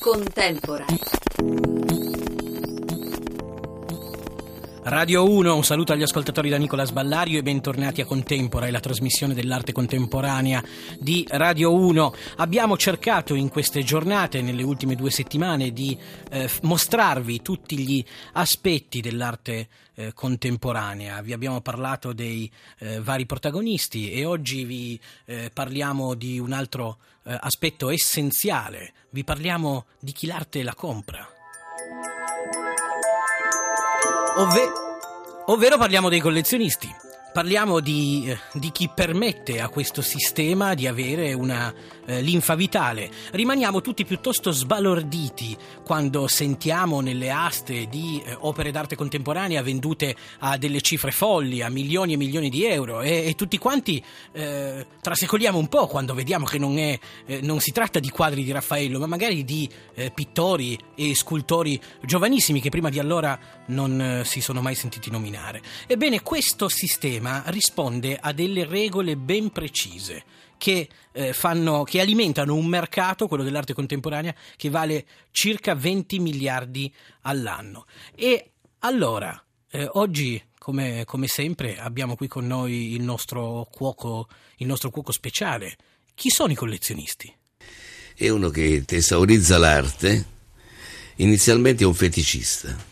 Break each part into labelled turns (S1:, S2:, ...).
S1: Contempora.
S2: Radio 1, un saluto agli ascoltatori da Nicola Sballario e bentornati a Contempora, la trasmissione dell'arte contemporanea di Radio 1. Abbiamo cercato in queste giornate, nelle ultime due settimane, di eh, mostrarvi tutti gli aspetti dell'arte eh, contemporanea. Vi abbiamo parlato dei eh, vari protagonisti e oggi vi eh, parliamo di un altro eh, aspetto essenziale. Vi parliamo di chi l'arte la compra. Ovve- ovvero parliamo dei collezionisti. Parliamo di, eh, di, chi permette a questo sistema di avere una eh, linfa vitale. Rimaniamo tutti piuttosto sbalorditi quando sentiamo nelle aste di eh, opere d'arte contemporanea vendute a delle cifre folli, a milioni e milioni di euro e, e tutti quanti eh, trasecoliamo un po' quando vediamo che non, è, eh, non, si tratta di quadri di Raffaello, ma magari di eh, pittori e scultori giovanissimi che prima di allora non si sono mai sentiti nominare. Ebbene, questo sistema sistema risponde a delle regole ben precise che, eh, fanno, che alimentano un mercato, quello dell'arte contemporanea, che vale circa 20 miliardi all'anno. E allora, eh, oggi come, come, sempre abbiamo qui con noi il nostro, cuoco, il nostro cuoco speciale. Chi sono i collezionisti?
S3: È uno che tesaurizza l'arte, inizialmente è un feticista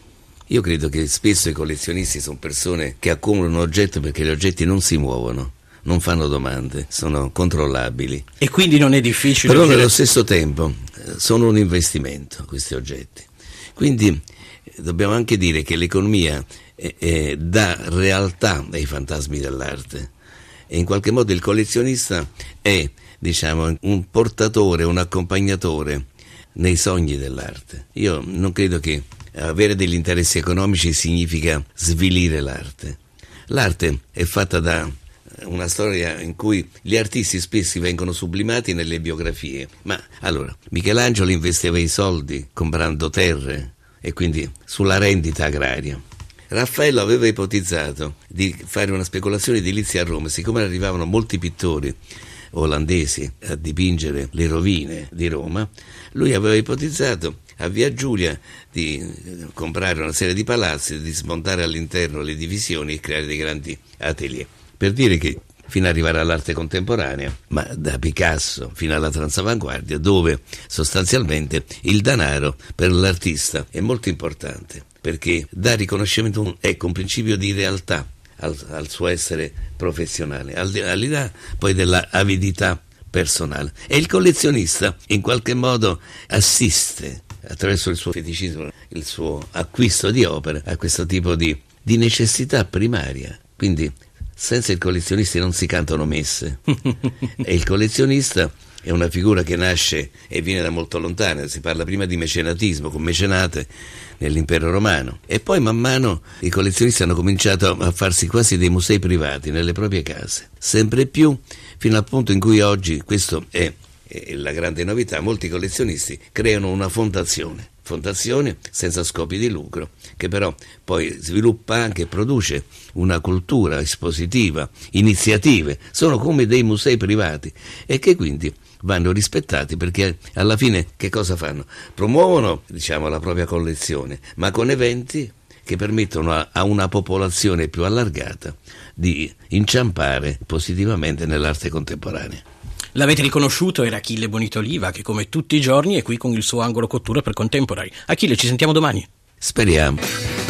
S3: io credo che spesso i collezionisti sono persone che accumulano oggetti perché gli oggetti non si muovono non fanno domande, sono controllabili.
S2: E quindi non è difficile.
S3: Però nello stesso tempo eh, sono un investimento questi oggetti. Quindi eh, dobbiamo anche dire che l'economia è, è, dà realtà ai fantasmi dell'arte e in qualche modo il collezionista è diciamo, un portatore, un accompagnatore nei sogni dell'arte. Io non credo che avere degli interessi economici significa svilire l'arte. L'arte è fatta da una storia in cui gli artisti spesso vengono sublimati nelle biografie. Ma allora, Michelangelo investeva i soldi comprando terre e quindi sulla rendita agraria. Raffaello aveva ipotizzato di fare una speculazione edilizia a Roma, siccome arrivavano molti pittori olandesi a dipingere le rovine di Roma, lui aveva ipotizzato a Via Giulia di comprare una serie di palazzi, di smontare all'interno le divisioni e creare dei grandi atelier. Per dire che fino ad arrivare all'arte contemporanea, ma da Picasso fino alla transavanguardia, dove sostanzialmente il denaro per l'artista è molto importante, perché dà riconoscimento, ecco, un principio di realtà al, al suo essere professionale, al, al di là poi dell'avidità personale. E il collezionista in qualche modo assiste attraverso il suo feticismo, il suo acquisto di opere, a questo tipo di, di necessità primaria. Quindi senza il collezionista non si cantano messe. e il collezionista è una figura che nasce e viene da molto lontano, si parla prima di mecenatismo, con mecenate nell'impero romano e poi man mano i collezionisti hanno cominciato a farsi quasi dei musei privati nelle proprie case, sempre più fino al punto in cui oggi questo è e la grande novità, molti collezionisti creano una fondazione, fondazione senza scopi di lucro, che però poi sviluppa anche e produce una cultura espositiva, iniziative, sono come dei musei privati e che quindi vanno rispettati perché alla fine che cosa fanno? Promuovono diciamo, la propria collezione, ma con eventi che permettono a, a una popolazione più allargata di inciampare positivamente nell'arte contemporanea.
S2: L'avete riconosciuto, era Achille Bonitoliva, che come tutti i giorni è qui con il suo angolo cottura per Contemporary. Achille, ci sentiamo domani.
S3: Speriamo.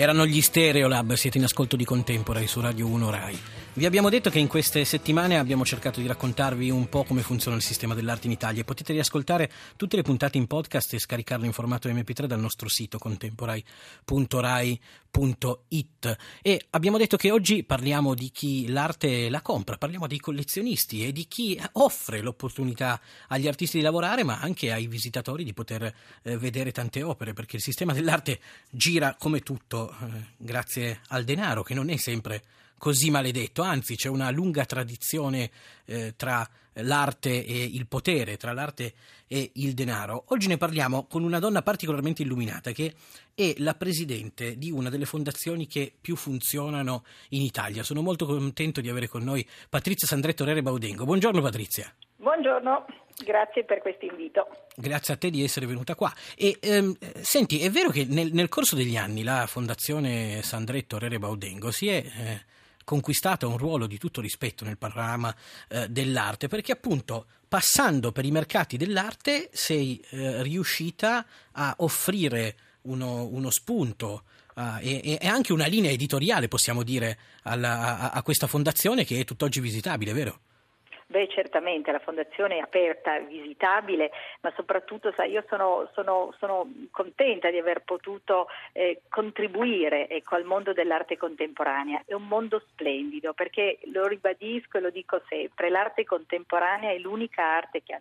S2: Erano gli Stereolab, siete in ascolto di Contemporary su Radio 1 Rai. Vi abbiamo detto che in queste settimane abbiamo cercato di raccontarvi un po' come funziona il sistema dell'arte in Italia. Potete riascoltare tutte le puntate in podcast e scaricarle in formato MP3 dal nostro sito contemporary.rai.it. E abbiamo detto che oggi parliamo di chi l'arte la compra, parliamo dei collezionisti e di chi offre l'opportunità agli artisti di lavorare, ma anche ai visitatori di poter eh, vedere tante opere, perché il sistema dell'arte gira come tutto eh, grazie al denaro che non è sempre così maledetto, anzi c'è una lunga tradizione eh, tra l'arte e il potere, tra l'arte e il denaro. Oggi ne parliamo con una donna particolarmente illuminata che è la presidente di una delle fondazioni che più funzionano in Italia. Sono molto contento di avere con noi Patrizia Sandretto Rere Baudengo. Buongiorno Patrizia.
S4: Buongiorno. Grazie per questo invito.
S2: Grazie a te di essere venuta qua. E, ehm, senti, è vero che nel, nel, corso degli anni la Fondazione Sandretto Rere Baudengo si è eh, conquistata un ruolo di tutto rispetto nel panorama eh, dell'arte, perché appunto passando per i mercati dell'arte sei eh, riuscita a offrire uno, uno spunto uh, e, e, anche una linea editoriale, possiamo dire, alla, a, a questa fondazione che è tutt'oggi visitabile, vero?
S4: Beh, certamente, la fondazione è aperta, visitabile, ma soprattutto sai, io sono, sono, sono, contenta di aver potuto eh, contribuire ecco, al mondo dell'arte contemporanea. È un mondo splendido perché lo ribadisco e lo dico sempre, l'arte contemporanea è l'unica arte che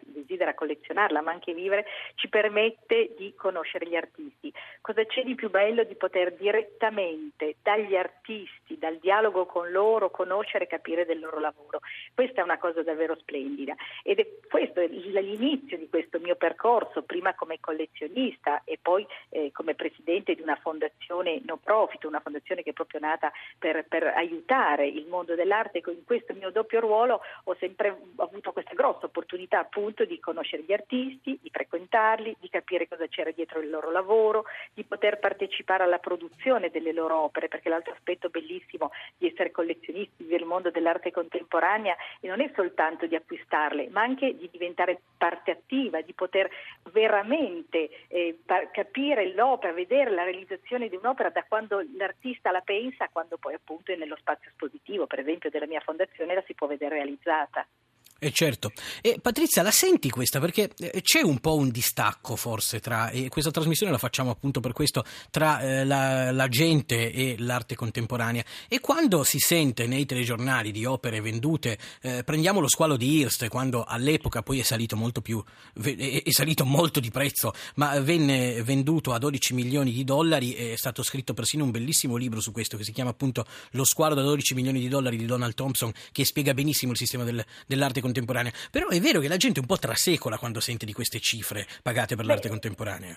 S4: desidera collezionarla ma anche vivere ci permette di conoscere gli artisti. Cosa c'è di più bello di poter direttamente dagli artisti, dal dialogo con loro, conoscere e capire del loro lavoro? Questa è una cosa davvero splendida ed è questo l'inizio di questo mio percorso, prima come collezionista e poi eh, come presidente di una fondazione no profit, una fondazione che è proprio nata per, per aiutare il mondo dell'arte. In questo mio doppio ruolo ho sempre avuto questa grossa opportunità appunto di conoscere gli artisti, di frequentarli, di capire cosa c'era dietro il loro lavoro, di poter partecipare alla produzione delle loro opere, perché l'altro aspetto bellissimo di essere collezionisti del mondo dell'arte contemporanea non è soltanto di acquistarle, ma anche di diventare parte attiva, di poter veramente eh, capire l'opera, vedere la realizzazione di un'opera da quando l'artista la pensa a quando poi appunto è nello spazio espositivo, per esempio della mia fondazione, la si può vedere realizzata.
S2: Eh certo. E Patrizia, la senti questa? Perché eh, c'è un po' un distacco forse tra, e questa trasmissione la facciamo appunto per questo, tra eh, la, la, gente e l'arte contemporanea. E quando si sente nei telegiornali di opere vendute, eh, prendiamo lo squalo di Hearst, quando all'epoca poi è salito molto più, è salito molto di prezzo, ma venne venduto a 12 milioni di dollari, è stato scritto persino un bellissimo libro su questo che si chiama appunto Lo squalo da 12 milioni di dollari di Donald Thompson, che spiega benissimo il sistema del, dell'arte contemporanea contemporanea. Però è vero che la gente un po' trasecola quando sente di queste cifre pagate per Beh, l'arte contemporanea.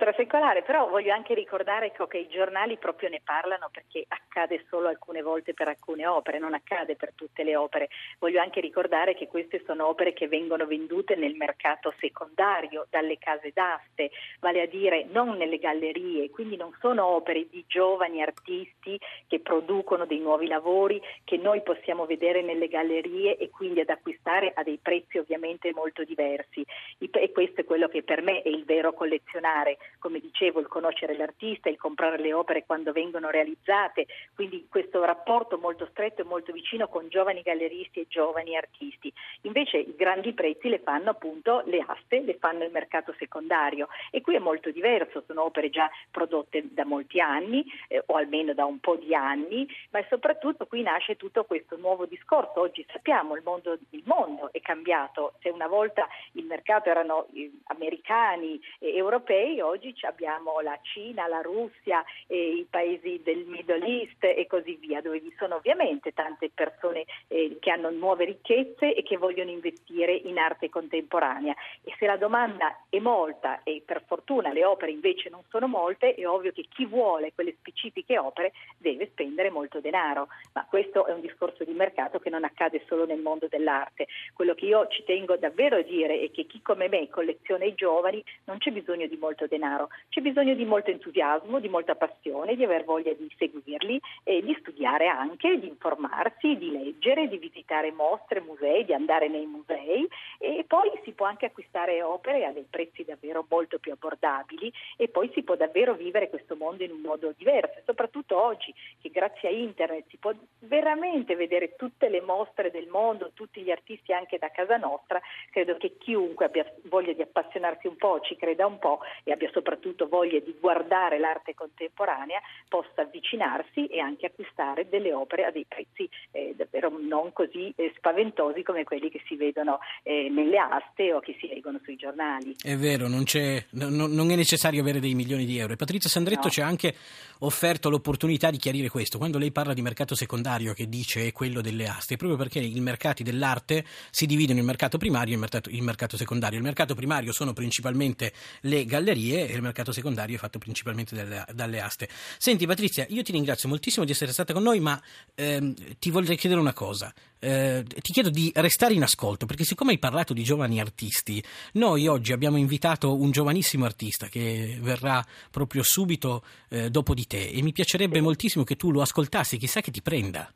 S4: Trasecolare, però voglio anche ricordare che i giornali proprio ne parlano perché accade solo alcune volte per alcune opere, non accade per tutte le opere. Voglio anche ricordare che queste sono opere che vengono vendute nel mercato secondario, dalle case d'aste, vale a dire non nelle gallerie, quindi non sono opere di giovani artisti che producono dei nuovi lavori che noi possiamo vedere nelle gallerie e quindi ad acquistare a dei prezzi ovviamente molto diversi. E questo è quello che per me è il vero collezionare, come dicevo, il conoscere l'artista, il comprare le opere quando vengono realizzate, quindi questo rapporto molto stretto e molto vicino con giovani galleristi e giovani artisti. Invece i grandi prezzi le fanno appunto le aste, le fanno il mercato secondario e qui è molto diverso, sono opere già prodotte da molti anni eh, o almeno da un po' di anni, ma soprattutto qui nasce tutto questo nuovo discorso. Oggi sappiamo il mondo, il mondo è cambiato, se una volta il mercato erano eh, americani e europei, oggi abbiamo la Cina, la Russia, i paesi del Middle East e così via, dove vi sono ovviamente tante persone eh, che hanno nuove ricchezze e che vogliono investire in arte contemporanea. E se la domanda è molta e per fortuna le opere invece non sono molte, è ovvio che chi vuole quelle specifiche opere deve spendere molto denaro, ma questo è un discorso di mercato che non accade solo nel mondo dell'arte. Quello che io ci tengo davvero a dire è che chi come me colleziona i giovani non c'è bisogno di molto denaro, c'è bisogno di molto entusiasmo, di molta passione, di aver voglia di seguirli e di studiare anche, di informarsi, di leggere, di visitare mostre, musei, di andare nei musei. E poi si può anche acquistare opere a dei prezzi davvero molto più abbordabili e poi si può davvero vivere questo mondo in un modo diverso, soprattutto oggi che grazie a internet si può veramente vedere tutte le mostre del mondo, tutti gli artisti anche da casa nostra, credo che chiunque abbia voglia di appassionarsi un po', ci creda un po' e abbia soprattutto voglia di guardare l'arte contemporanea possa avvicinarsi e anche acquistare delle opere a dei prezzi eh, davvero non così eh, spaventosi come quelli che si vedono eh, nelle aste o che si leggono sui giornali.
S2: È vero, non, non, non, è necessario avere dei milioni di euro. E Patrizia Sandretto no. ci ha anche offerto l'opportunità di chiarire questo. Quando lei parla di mercato secondario, che dice è quello delle aste, proprio perché i mercati dell'arte si dividono in mercato primario e in mercato, in mercato secondario. Il mercato primario sono principalmente le gallerie e il mercato secondario è fatto principalmente dalle, dalle aste. Senti Patrizia, io ti ringrazio moltissimo di essere stata con noi, ma ehm, ti vorrei chiedere una cosa. Eh, ti chiedo di restare in ascolto perché siccome hai parlato di giovani artisti, noi oggi abbiamo invitato un giovanissimo artista che verrà proprio subito eh, dopo di te e mi piacerebbe moltissimo che tu lo ascoltassi, chissà che ti prenda.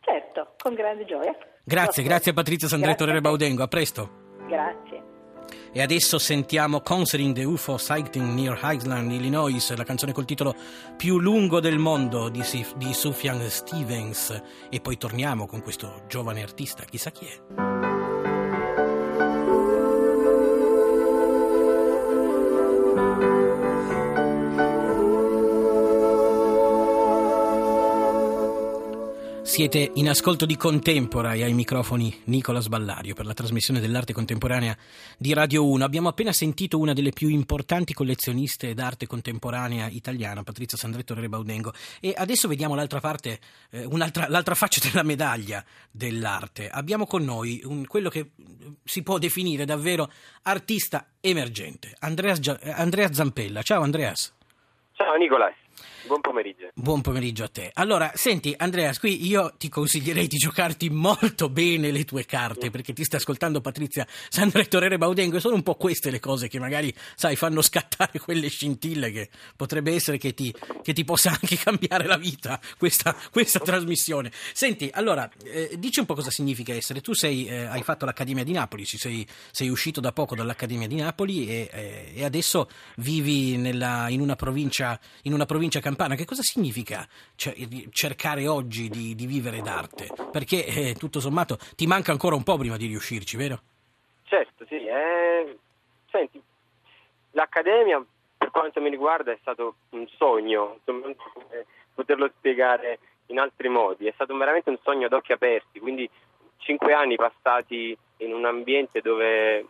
S4: Certo, con grande gioia.
S2: Grazie, grazie a Patrizia Sandretto Rere Baudengo, a presto.
S4: Grazie.
S2: E adesso sentiamo Concerting the UFO Sighting Near Highland, Illinois, la canzone col titolo più lungo del mondo di, di Sufjan Stevens. E poi torniamo con questo giovane artista, chissà chi è. Siete in ascolto di Contempora e ai microfoni Nicola Sballario per la trasmissione dell'arte contemporanea di Radio 1. Abbiamo appena sentito una delle più importanti collezioniste d'arte contemporanea italiana, Patrizia Sandretto Rebaudengo, e adesso vediamo l'altra parte, eh, l'altra faccia della medaglia dell'arte. Abbiamo con noi un, quello che si può definire davvero artista emergente, Andreas, Andrea Zampella. Ciao Andreas.
S5: Ciao Nicola. Buon pomeriggio.
S2: Buon pomeriggio a te. Allora, senti Andrea, qui io ti consiglierei di giocarti molto bene le tue carte, perché ti sta ascoltando Patrizia Sandra e Torere Baudengo e sono un po' queste le cose che magari, sai, fanno scattare quelle scintille che potrebbe essere che ti, che ti possa anche cambiare la vita, questa, questa trasmissione. Senti, allora, eh, dici un po' cosa significa essere. Tu sei, eh, hai fatto l'Accademia di Napoli, sei, sei, uscito da poco dall'Accademia di Napoli e, eh, e adesso vivi nella, in una provincia, in una provincia campana, che cosa significa cercare oggi di, di vivere d'arte? Perché eh, tutto sommato ti manca ancora un po' prima di riuscirci, vero?
S5: Certo, sì. Eh... Senti, l'Accademia per quanto mi riguarda è stato un sogno, non poterlo spiegare in altri modi, è stato veramente un sogno ad occhi aperti, quindi cinque anni passati in un ambiente dove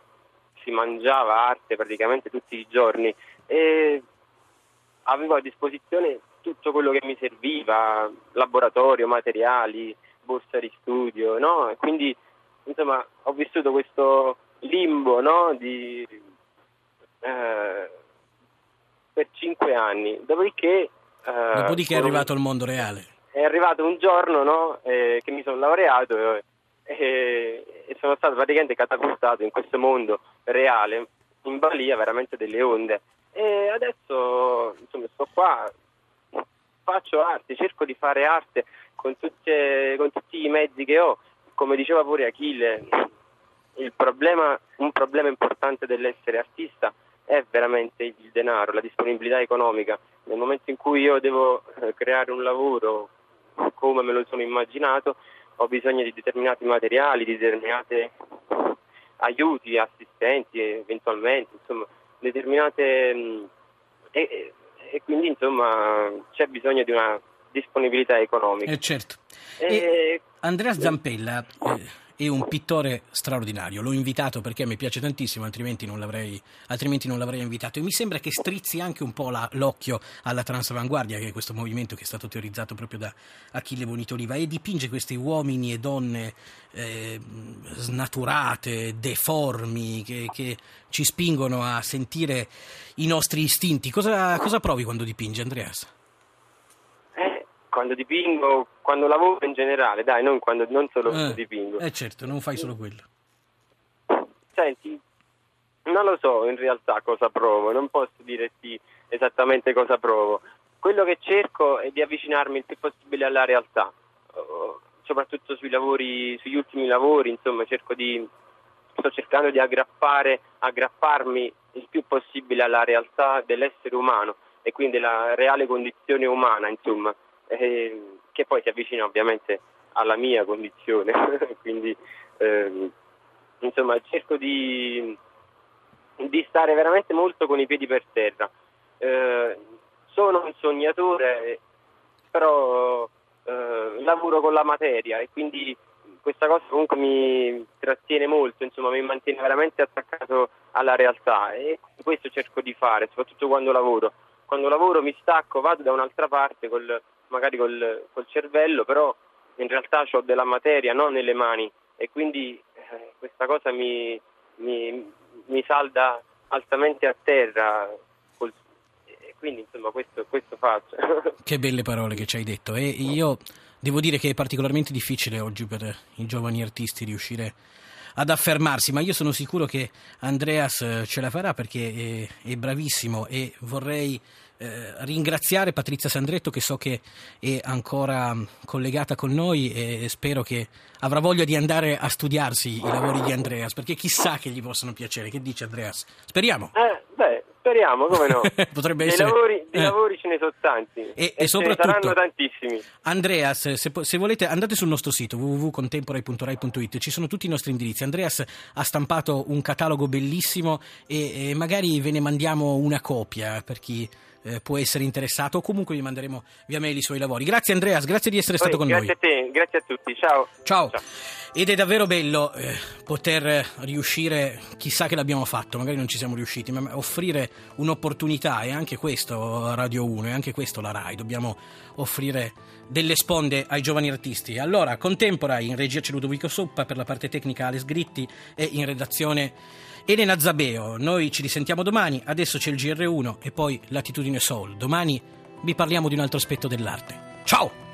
S5: si mangiava arte praticamente tutti i giorni e avevo a disposizione tutto quello che mi serviva, laboratorio, materiali, borsa di studio, no? quindi insomma ho vissuto questo limbo no? di, eh, per cinque anni, dopodiché...
S2: Eh, dopodiché è arrivato il mondo reale.
S5: È arrivato un giorno no? eh, che mi sono laureato e, e sono stato praticamente catapultato in questo mondo reale, in balia veramente delle onde. E adesso insomma, sto qua, faccio arte, cerco di fare arte con, tutte, con tutti i mezzi che ho. Come diceva pure Achille, problema, un problema importante dell'essere artista è veramente il denaro, la disponibilità economica. Nel momento in cui io devo eh, creare un lavoro come me lo sono immaginato, ho bisogno di determinati materiali, di determinati aiuti, assistenti eventualmente, insomma determinate mh, e, e, quindi insomma c'è bisogno di una disponibilità economica.
S2: Eh certo. E, Andrea Zampella, è un pittore straordinario. L'ho invitato perché mi piace tantissimo, altrimenti non l'avrei, altrimenti non l'avrei invitato. E mi sembra che strizzi anche un po' la, l'occhio alla transavanguardia, che è questo movimento che è stato teorizzato proprio da Achille Bonito Oliva, e dipinge questi uomini e donne eh, snaturate, deformi, che, che, ci spingono a sentire i nostri istinti. Cosa, cosa provi quando dipingi, Andreas?
S5: Quando dipingo, quando lavoro in generale, dai, non, quando, non solo eh, dipingo.
S2: Eh certo, non fai solo quello.
S5: Senti, non lo so in realtà cosa provo, non posso dirti esattamente cosa provo. Quello che cerco è di avvicinarmi il più possibile alla realtà, soprattutto sui lavori, sugli ultimi lavori, insomma, cerco di, sto cercando di aggrappare, aggrapparmi il più possibile alla realtà dell'essere umano e quindi della reale condizione umana, insomma eh, che poi si avvicina ovviamente alla mia condizione, quindi eh, insomma cerco di, di, stare veramente molto con i piedi per terra. Eh, sono un sognatore, però eh, lavoro con la materia e quindi questa cosa comunque mi trattiene molto, insomma mi mantiene veramente attaccato alla realtà e questo cerco di fare, soprattutto quando lavoro. Quando lavoro mi stacco, vado da un'altra parte, col, magari col, col, cervello, però in realtà ho della materia non nelle mani e quindi eh, questa cosa mi, mi, mi, salda altamente a terra. Col, e quindi insomma questo, questo faccio.
S2: Che belle parole che ci hai detto e io Devo dire che è particolarmente difficile oggi per i giovani artisti riuscire ad affermarsi, ma io sono sicuro che Andreas eh, ce la farà perché è, è bravissimo e vorrei eh, ringraziare Patrizia Sandretto che so che è ancora collegata con noi e spero che avrà voglia di andare a studiarsi i lavori di Andreas perché chissà che gli possano piacere. Che dice Andreas? Speriamo.
S5: Eh, beh, Speriamo, come no.
S2: Potrebbe
S5: dei
S2: essere.
S5: Lavori, dei
S2: eh.
S5: lavori ce ne sono tanti.
S2: E,
S5: e,
S2: e soprattutto.
S5: saranno tantissimi.
S2: Andreas, se, se, volete, andate sul nostro sito www.contemporary.rai.it, ci sono tutti i nostri indirizzi. Andreas ha stampato un catalogo bellissimo e, e magari ve ne mandiamo una copia per chi. Eh, può essere interessato o comunque vi manderemo via mail i suoi lavori. Grazie Andreas, grazie di essere
S5: Poi,
S2: stato con
S5: grazie
S2: noi.
S5: Grazie a te, grazie a tutti, ciao.
S2: Ciao.
S5: ciao.
S2: Ed è davvero bello eh, poter riuscire, chissà che l'abbiamo fatto, magari non ci siamo riusciti, ma offrire un'opportunità, e anche questo Radio 1, e anche questo la RAI, dobbiamo offrire delle sponde ai giovani artisti. Allora, Contempora, in regia c'è Ludovico Soppa, per la parte tecnica Alex Gritti e in redazione Elena Zabeo. Noi ci risentiamo domani, adesso c'è il GR1 e poi Latitudine Soul. Domani vi parliamo di un altro aspetto dell'arte. Ciao!